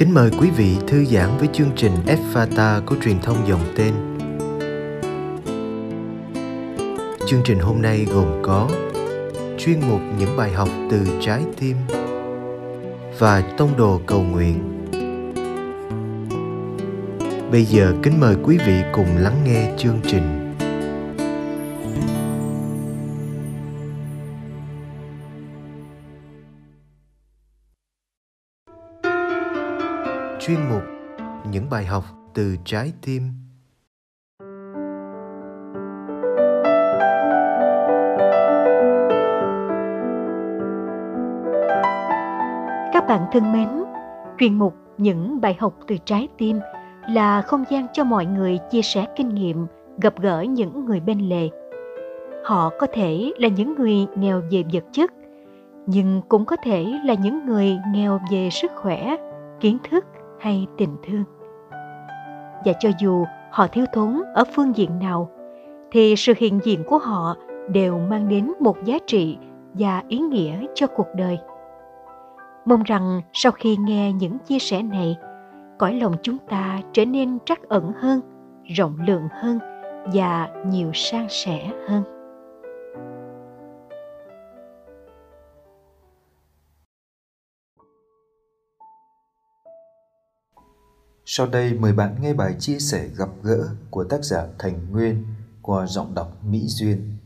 Kính mời quý vị thư giãn với chương trình Fata của truyền thông dòng tên. Chương trình hôm nay gồm có chuyên mục những bài học từ trái tim và tông đồ cầu nguyện. Bây giờ kính mời quý vị cùng lắng nghe chương trình. Chuyên mục những bài học từ trái tim. Các bạn thân mến, chuyên mục những bài học từ trái tim là không gian cho mọi người chia sẻ kinh nghiệm, gặp gỡ những người bên lề. Họ có thể là những người nghèo về vật chất, nhưng cũng có thể là những người nghèo về sức khỏe, kiến thức hay tình thương. Và cho dù họ thiếu thốn ở phương diện nào, thì sự hiện diện của họ đều mang đến một giá trị và ý nghĩa cho cuộc đời. Mong rằng sau khi nghe những chia sẻ này, cõi lòng chúng ta trở nên trắc ẩn hơn, rộng lượng hơn và nhiều sang sẻ hơn. Sau đây mời bạn nghe bài chia sẻ gặp gỡ của tác giả Thành Nguyên qua giọng đọc Mỹ Duyên.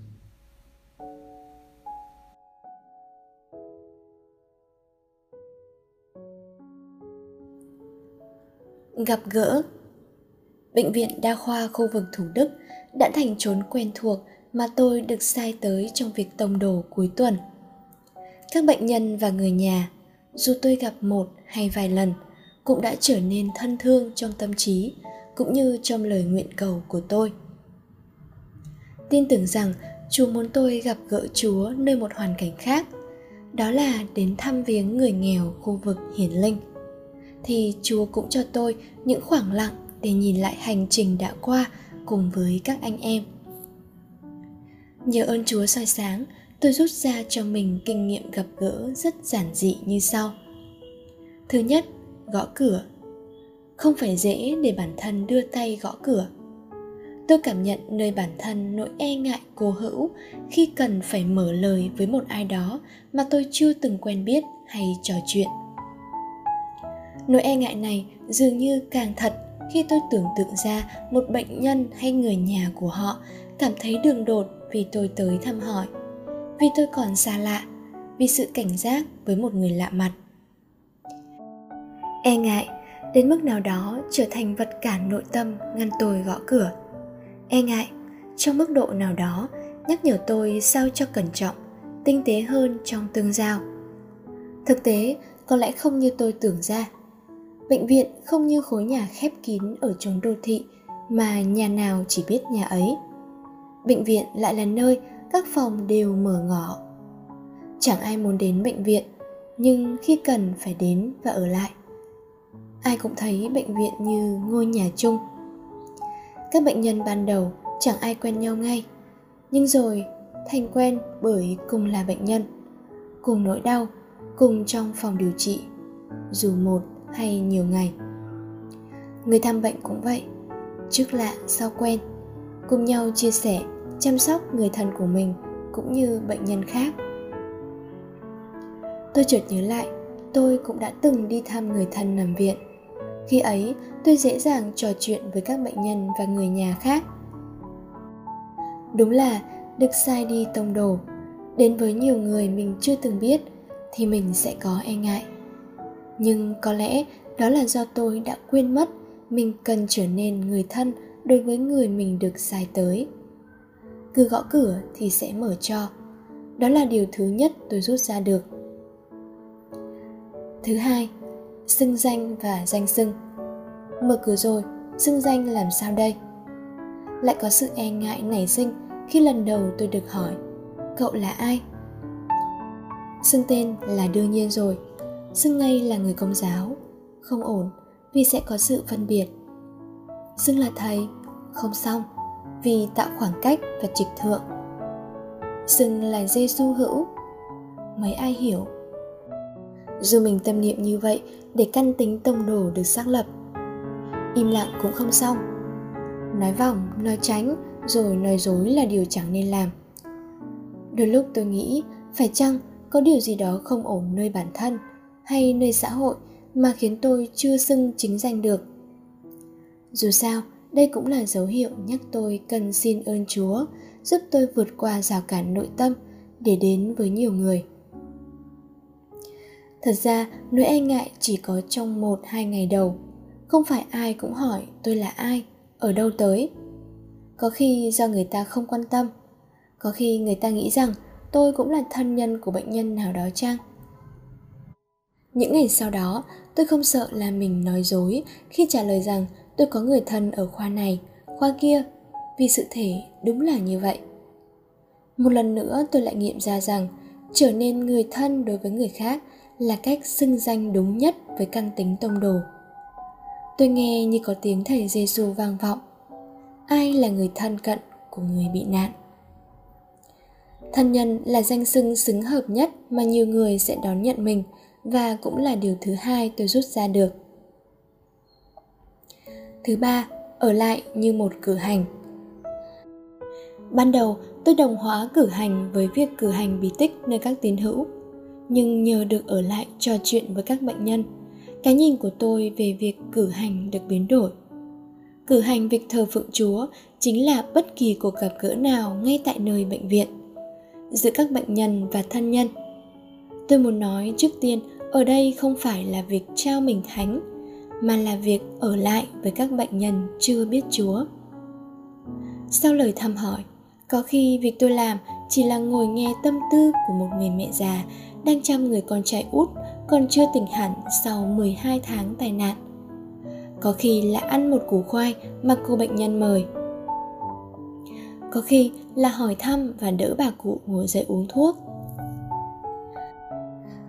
Gặp gỡ Bệnh viện Đa khoa khu vực Thủ Đức đã thành chốn quen thuộc mà tôi được sai tới trong việc tông đồ cuối tuần. Các bệnh nhân và người nhà, dù tôi gặp một hay vài lần – cũng đã trở nên thân thương trong tâm trí, cũng như trong lời nguyện cầu của tôi. Tin tưởng rằng chúa muốn tôi gặp gỡ chúa nơi một hoàn cảnh khác, đó là đến thăm viếng người nghèo khu vực hiển linh. Thì chúa cũng cho tôi những khoảng lặng để nhìn lại hành trình đã qua cùng với các anh em. Nhờ ơn chúa soi sáng, tôi rút ra cho mình kinh nghiệm gặp gỡ rất giản dị như sau. Thứ nhất gõ cửa. Không phải dễ để bản thân đưa tay gõ cửa. Tôi cảm nhận nơi bản thân nỗi e ngại cố hữu khi cần phải mở lời với một ai đó mà tôi chưa từng quen biết hay trò chuyện. Nỗi e ngại này dường như càng thật khi tôi tưởng tượng ra một bệnh nhân hay người nhà của họ cảm thấy đường đột vì tôi tới thăm hỏi. Vì tôi còn xa lạ, vì sự cảnh giác với một người lạ mặt e ngại đến mức nào đó trở thành vật cản nội tâm ngăn tôi gõ cửa. E ngại trong mức độ nào đó nhắc nhở tôi sao cho cẩn trọng, tinh tế hơn trong tương giao. Thực tế, có lẽ không như tôi tưởng ra. Bệnh viện không như khối nhà khép kín ở chốn đô thị mà nhà nào chỉ biết nhà ấy. Bệnh viện lại là nơi các phòng đều mở ngỏ chẳng ai muốn đến bệnh viện, nhưng khi cần phải đến và ở lại ai cũng thấy bệnh viện như ngôi nhà chung. Các bệnh nhân ban đầu chẳng ai quen nhau ngay, nhưng rồi thành quen bởi cùng là bệnh nhân, cùng nỗi đau, cùng trong phòng điều trị, dù một hay nhiều ngày. Người thăm bệnh cũng vậy, trước lạ sau quen, cùng nhau chia sẻ, chăm sóc người thân của mình cũng như bệnh nhân khác. Tôi chợt nhớ lại, tôi cũng đã từng đi thăm người thân nằm viện khi ấy, tôi dễ dàng trò chuyện với các bệnh nhân và người nhà khác. Đúng là được sai đi tông đồ. Đến với nhiều người mình chưa từng biết thì mình sẽ có e ngại. Nhưng có lẽ đó là do tôi đã quên mất mình cần trở nên người thân đối với người mình được sai tới. Cứ gõ cửa thì sẽ mở cho. Đó là điều thứ nhất tôi rút ra được. Thứ hai xưng danh và danh xưng. Mở cửa rồi, xưng danh làm sao đây? Lại có sự e ngại nảy sinh khi lần đầu tôi được hỏi, cậu là ai? Xưng tên là đương nhiên rồi, xưng ngay là người công giáo. Không ổn, vì sẽ có sự phân biệt. Xưng là thầy, không xong, vì tạo khoảng cách và trịch thượng. Xưng là giê xu hữu. Mấy ai hiểu? Dù mình tâm niệm như vậy để căn tính tông đồ được xác lập. Im lặng cũng không xong. Nói vòng, nói tránh, rồi nói dối là điều chẳng nên làm. Đôi lúc tôi nghĩ, phải chăng có điều gì đó không ổn nơi bản thân hay nơi xã hội mà khiến tôi chưa xưng chính danh được. Dù sao, đây cũng là dấu hiệu nhắc tôi cần xin ơn Chúa giúp tôi vượt qua rào cản nội tâm để đến với nhiều người. Thật ra, nỗi e ngại chỉ có trong một hai ngày đầu. Không phải ai cũng hỏi tôi là ai, ở đâu tới. Có khi do người ta không quan tâm, có khi người ta nghĩ rằng tôi cũng là thân nhân của bệnh nhân nào đó chăng? Những ngày sau đó, tôi không sợ là mình nói dối khi trả lời rằng tôi có người thân ở khoa này, khoa kia, vì sự thể đúng là như vậy. Một lần nữa tôi lại nghiệm ra rằng trở nên người thân đối với người khác là cách xưng danh đúng nhất với căn tính tông đồ. Tôi nghe như có tiếng thầy Giêsu vang vọng. Ai là người thân cận của người bị nạn? Thân nhân là danh xưng xứng hợp nhất mà nhiều người sẽ đón nhận mình và cũng là điều thứ hai tôi rút ra được. Thứ ba, ở lại như một cử hành. Ban đầu, tôi đồng hóa cử hành với việc cử hành bí tích nơi các tín hữu. Nhưng nhờ được ở lại trò chuyện với các bệnh nhân, cái nhìn của tôi về việc cử hành được biến đổi. Cử hành việc thờ phượng Chúa chính là bất kỳ cuộc gặp gỡ nào ngay tại nơi bệnh viện giữa các bệnh nhân và thân nhân. Tôi muốn nói trước tiên, ở đây không phải là việc trao mình thánh, mà là việc ở lại với các bệnh nhân chưa biết Chúa. Sau lời thăm hỏi, có khi việc tôi làm chỉ là ngồi nghe tâm tư của một người mẹ già đang chăm người con trai út còn chưa tỉnh hẳn sau 12 tháng tai nạn. Có khi là ăn một củ khoai mà cô bệnh nhân mời. Có khi là hỏi thăm và đỡ bà cụ ngồi dậy uống thuốc.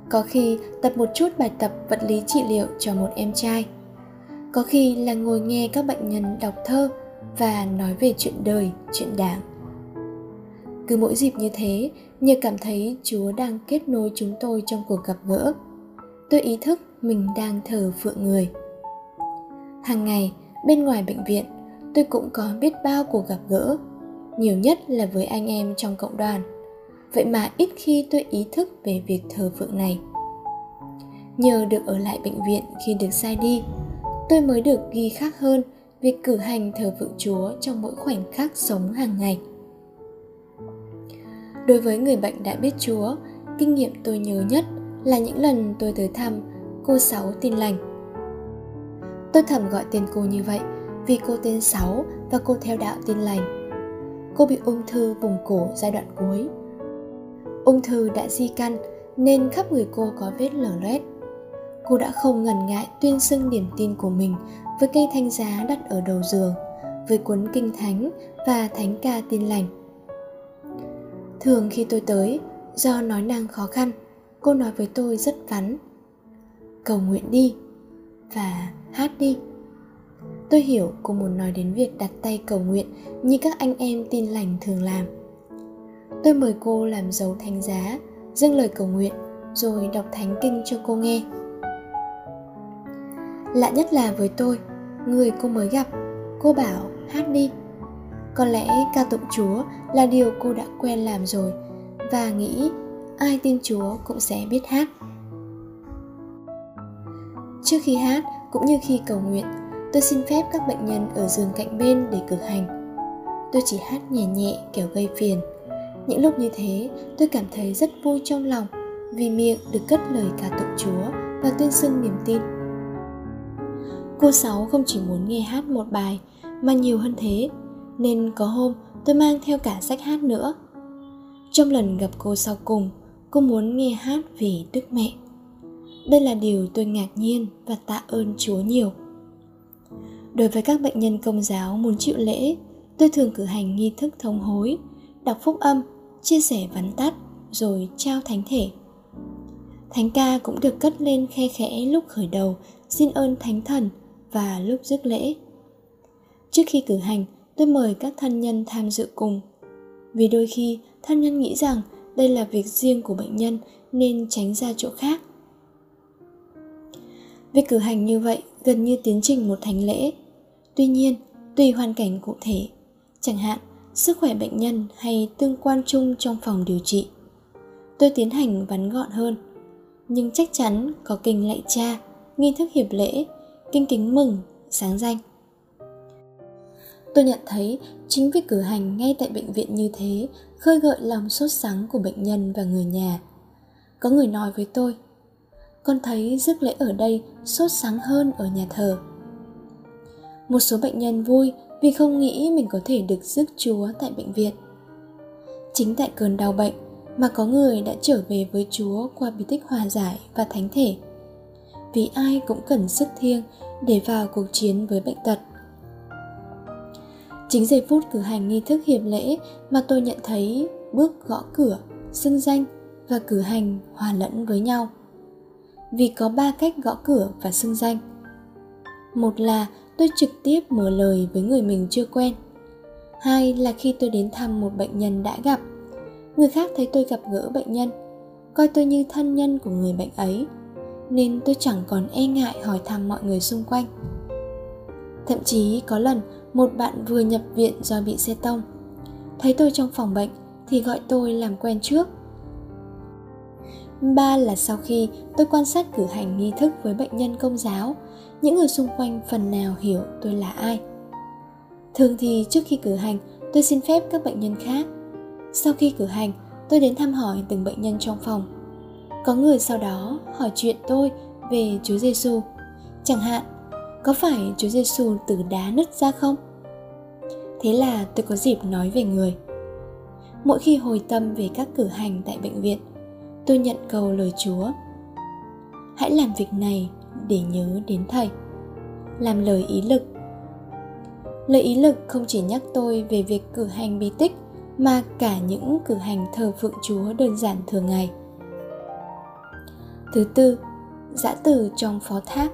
Có khi tập một chút bài tập vật lý trị liệu cho một em trai. Có khi là ngồi nghe các bệnh nhân đọc thơ và nói về chuyện đời, chuyện đảng cứ mỗi dịp như thế, nhờ cảm thấy chúa đang kết nối chúng tôi trong cuộc gặp gỡ. Tôi ý thức mình đang thờ phượng người. Hàng ngày, bên ngoài bệnh viện, tôi cũng có biết bao cuộc gặp gỡ, nhiều nhất là với anh em trong cộng đoàn. Vậy mà ít khi tôi ý thức về việc thờ phượng này. Nhờ được ở lại bệnh viện khi được sai đi, tôi mới được ghi khác hơn việc cử hành thờ phượng chúa trong mỗi khoảnh khắc sống hàng ngày đối với người bệnh đã biết chúa, kinh nghiệm tôi nhớ nhất là những lần tôi tới thăm, cô sáu tin lành. Tôi thầm gọi tên cô như vậy vì cô tên sáu và cô theo đạo tin lành. Cô bị ung thư vùng cổ giai đoạn cuối. Ung thư đã di căn nên khắp người cô có vết lở loét. Cô đã không ngần ngại tuyên xưng niềm tin của mình với cây thanh giá đặt ở đầu giường, với cuốn kinh thánh và thánh ca tin lành thường khi tôi tới, do nói năng khó khăn, cô nói với tôi rất vắn. Cầu nguyện đi và hát đi. Tôi hiểu cô muốn nói đến việc đặt tay cầu nguyện như các anh em tin lành thường làm. Tôi mời cô làm dấu thánh giá, dâng lời cầu nguyện, rồi đọc thánh kinh cho cô nghe. Lạ nhất là với tôi, người cô mới gặp, cô bảo hát đi. Có lẽ ca tụng chúa là điều cô đã quen làm rồi và nghĩ ai tin chúa cũng sẽ biết hát. Trước khi hát cũng như khi cầu nguyện, tôi xin phép các bệnh nhân ở giường cạnh bên để cử hành. Tôi chỉ hát nhẹ nhẹ kiểu gây phiền. Những lúc như thế, tôi cảm thấy rất vui trong lòng vì miệng được cất lời ca tụng chúa và tuyên xưng niềm tin. Cô sáu không chỉ muốn nghe hát một bài mà nhiều hơn thế, nên có hôm tôi mang theo cả sách hát nữa. Trong lần gặp cô sau cùng, cô muốn nghe hát vì đức mẹ. Đây là điều tôi ngạc nhiên và tạ ơn chúa nhiều. Đối với các bệnh nhân công giáo muốn chịu lễ, tôi thường cử hành nghi thức thông hối, đọc phúc âm, chia sẻ vắn tắt, rồi trao thánh thể. Thánh ca cũng được cất lên khe khẽ lúc khởi đầu, xin ơn thánh thần và lúc dứt lễ. Trước khi cử hành tôi mời các thân nhân tham dự cùng vì đôi khi thân nhân nghĩ rằng đây là việc riêng của bệnh nhân nên tránh ra chỗ khác Việc cử hành như vậy gần như tiến trình một thánh lễ. Tuy nhiên, tùy hoàn cảnh cụ thể, chẳng hạn sức khỏe bệnh nhân hay tương quan chung trong phòng điều trị, tôi tiến hành vắn gọn hơn. Nhưng chắc chắn có kinh lạy cha, nghi thức hiệp lễ, kinh kính mừng, sáng danh. Tôi nhận thấy chính việc cử hành ngay tại bệnh viện như thế khơi gợi lòng sốt sắng của bệnh nhân và người nhà. Có người nói với tôi, con thấy rước lễ ở đây sốt sáng hơn ở nhà thờ. Một số bệnh nhân vui vì không nghĩ mình có thể được rước Chúa tại bệnh viện. Chính tại cơn đau bệnh mà có người đã trở về với Chúa qua bí tích hòa giải và thánh thể. Vì ai cũng cần sức thiêng để vào cuộc chiến với bệnh tật. Chính giây phút cử hành nghi thức hiệp lễ mà tôi nhận thấy bước gõ cửa, xưng danh và cử hành hòa lẫn với nhau. Vì có ba cách gõ cửa và xưng danh. Một là tôi trực tiếp mở lời với người mình chưa quen. Hai là khi tôi đến thăm một bệnh nhân đã gặp người khác thấy tôi gặp gỡ bệnh nhân coi tôi như thân nhân của người bệnh ấy nên tôi chẳng còn e ngại hỏi thăm mọi người xung quanh. Thậm chí có lần một bạn vừa nhập viện do bị xe tông thấy tôi trong phòng bệnh thì gọi tôi làm quen trước Ba là sau khi tôi quan sát cử hành nghi thức với bệnh nhân công giáo, những người xung quanh phần nào hiểu tôi là ai. Thường thì trước khi cử hành, tôi xin phép các bệnh nhân khác. Sau khi cử hành, tôi đến thăm hỏi từng bệnh nhân trong phòng. Có người sau đó hỏi chuyện tôi về Chúa Giêsu. Chẳng hạn, có phải Chúa Giêsu từ đá nứt ra không? Thế là tôi có dịp nói về người. Mỗi khi hồi tâm về các cử hành tại bệnh viện, tôi nhận cầu lời Chúa. Hãy làm việc này để nhớ đến Thầy. Làm lời ý lực. Lời ý lực không chỉ nhắc tôi về việc cử hành bí tích mà cả những cử hành thờ phượng Chúa đơn giản thường ngày. Thứ tư, giã từ trong phó thác.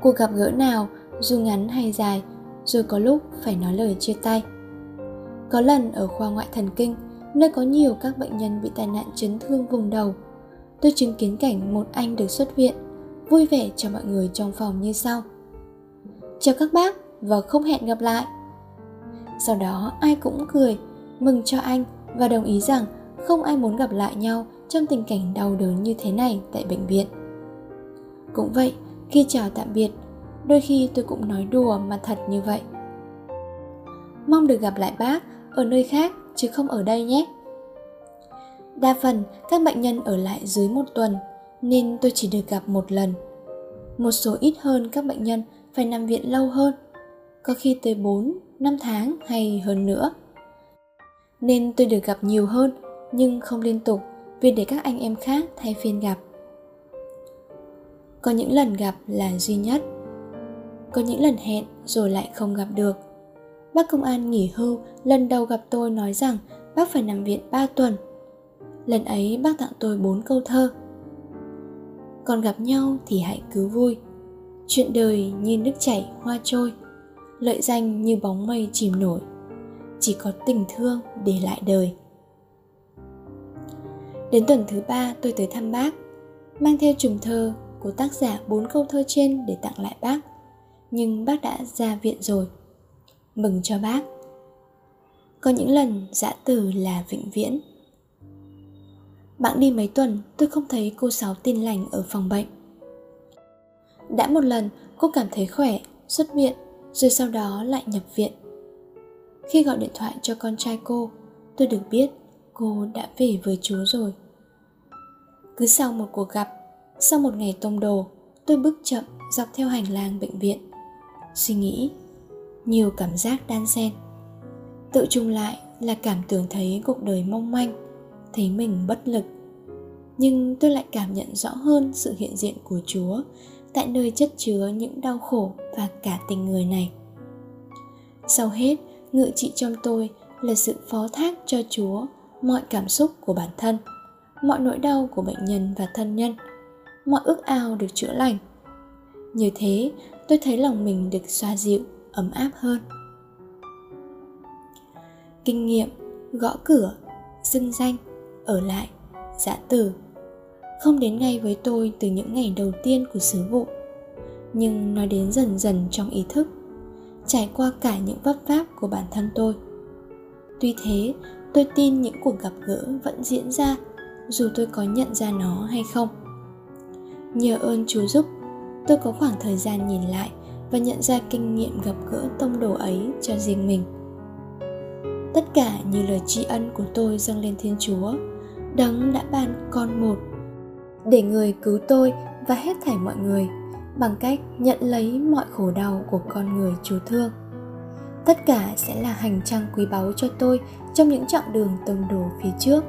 Cuộc gặp gỡ nào, dù ngắn hay dài, rồi có lúc phải nói lời chia tay. Có lần ở khoa ngoại thần kinh, nơi có nhiều các bệnh nhân bị tai nạn chấn thương vùng đầu. Tôi chứng kiến cảnh một anh được xuất viện, vui vẻ cho mọi người trong phòng như sau. Chào các bác và không hẹn gặp lại. Sau đó ai cũng cười, mừng cho anh và đồng ý rằng không ai muốn gặp lại nhau trong tình cảnh đau đớn như thế này tại bệnh viện. Cũng vậy, khi chào tạm biệt, đôi khi tôi cũng nói đùa mà thật như vậy. Mong được gặp lại bác ở nơi khác chứ không ở đây nhé. Đa phần các bệnh nhân ở lại dưới một tuần nên tôi chỉ được gặp một lần. Một số ít hơn các bệnh nhân phải nằm viện lâu hơn, có khi tới 4, 5 tháng hay hơn nữa. Nên tôi được gặp nhiều hơn nhưng không liên tục vì để các anh em khác thay phiên gặp. Có những lần gặp là duy nhất. Có những lần hẹn rồi lại không gặp được Bác công an nghỉ hưu lần đầu gặp tôi nói rằng bác phải nằm viện 3 tuần. Lần ấy bác tặng tôi 4 câu thơ. Còn gặp nhau thì hãy cứ vui. Chuyện đời như nước chảy hoa trôi, lợi danh như bóng mây chìm nổi. Chỉ có tình thương để lại đời. Đến tuần thứ ba tôi tới thăm bác, mang theo trùng thơ của tác giả bốn câu thơ trên để tặng lại bác. Nhưng bác đã ra viện rồi. Mừng cho bác. Có những lần dạ dã từ là vĩnh viễn. Bạn đi mấy tuần, tôi không thấy cô sáu tin lành ở phòng bệnh. Đã một lần, cô cảm thấy khỏe, xuất viện, rồi sau đó lại nhập viện. Khi gọi điện thoại cho con trai cô, tôi được biết cô đã về với chúa rồi. Cứ sau một cuộc gặp, sau một ngày tông đồ, tôi bước chậm dọc theo hành lang bệnh viện suy nghĩ, nhiều cảm giác đan xen. Tự chung lại là cảm tưởng thấy cuộc đời mong manh, thấy mình bất lực. Nhưng tôi lại cảm nhận rõ hơn sự hiện diện của chúa tại nơi chất chứa những đau khổ và cả tình người này. Sau hết, ngự trị trong tôi là sự phó thác cho chúa mọi cảm xúc của bản thân, mọi nỗi đau của bệnh nhân và thân nhân, mọi ước ao được chữa lành như thế, tôi thấy lòng mình được xoa dịu, ấm áp hơn. Kinh nghiệm, gõ cửa, xưng danh, ở lại giã từ. Không đến ngay với tôi từ những ngày đầu tiên của sứ vụ. Nhưng nó đến dần dần trong ý thức, trải qua cả những vấp váp của bản thân tôi. Tuy thế, tôi tin những cuộc gặp gỡ vẫn diễn ra, dù tôi có nhận ra nó hay không. Nhờ ơn chúa giúp tôi có khoảng thời gian nhìn lại và nhận ra kinh nghiệm gặp gỡ tông đồ ấy cho riêng mình. Tất cả như lời tri ân của tôi dâng lên thiên chúa, đấng đã ban con một, để người cứu tôi và hết thảy mọi người bằng cách nhận lấy mọi khổ đau của con người chúa thương. Tất cả sẽ là hành trang quý báu cho tôi trong những chặng đường tông đồ phía trước.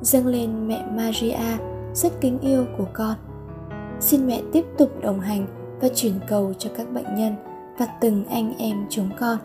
Dâng lên mẹ maria, rất kính yêu của con xin mẹ tiếp tục đồng hành và chuyển cầu cho các bệnh nhân và từng anh em chúng con.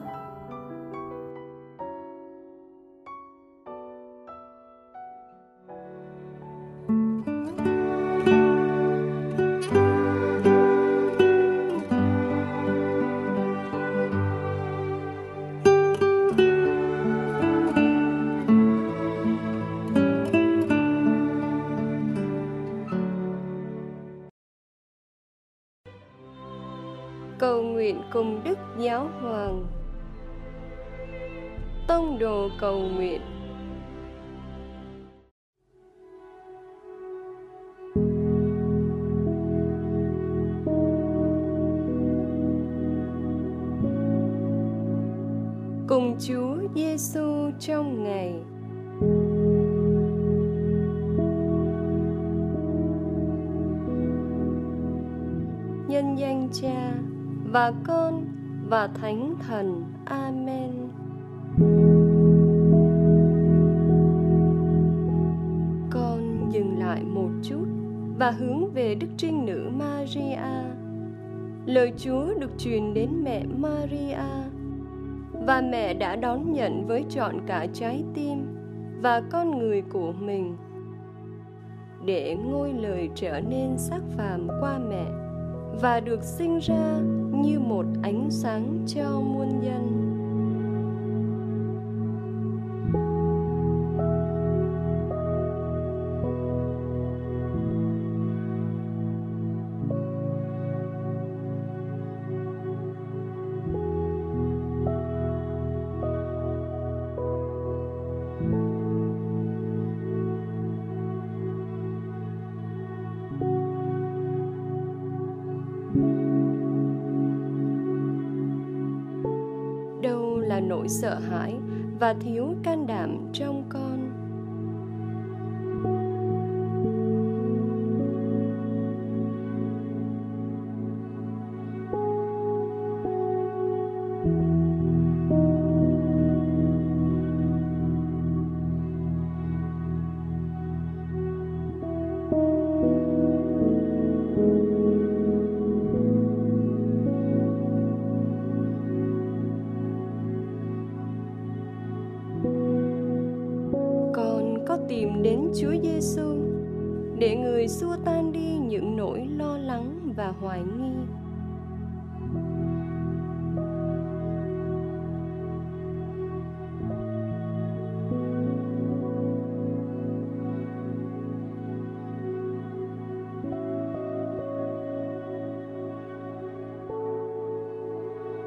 Cùng Đức Giáo Hoàng. Tông đồ cầu nguyện cùng Chúa Giêsu trong ngày. Nhân danh Cha và Con và Thánh Thần. Amen. Con dừng lại một chút và hướng về Đức Trinh Nữ Maria. Lời Chúa được truyền đến mẹ Maria và mẹ đã đón nhận với trọn cả trái tim và con người của mình để ngôi lời trở nên xác phàm qua mẹ và được sinh ra như một ánh sáng cho muôn dân nỗi sợ hãi và thiếu can đảm trong con con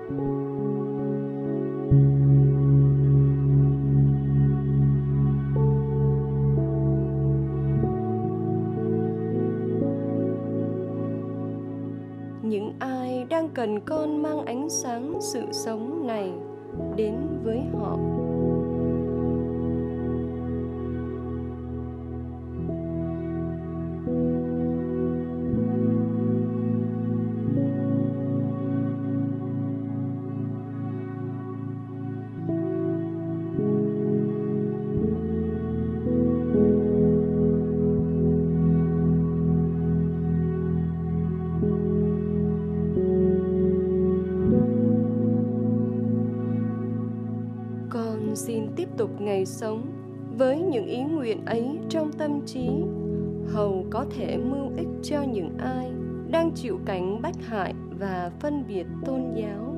những ai đang cần con mang ánh sáng sự sống này đến với họ. Sống với những ý nguyện ấy trong tâm trí. Hầu có thể mưu ích cho những ai đang chịu cảnh bách hại và phân biệt tôn giáo.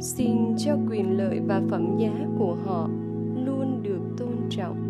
Xin cho quyền lợi và phẩm giá của họ luôn được tôn trọng.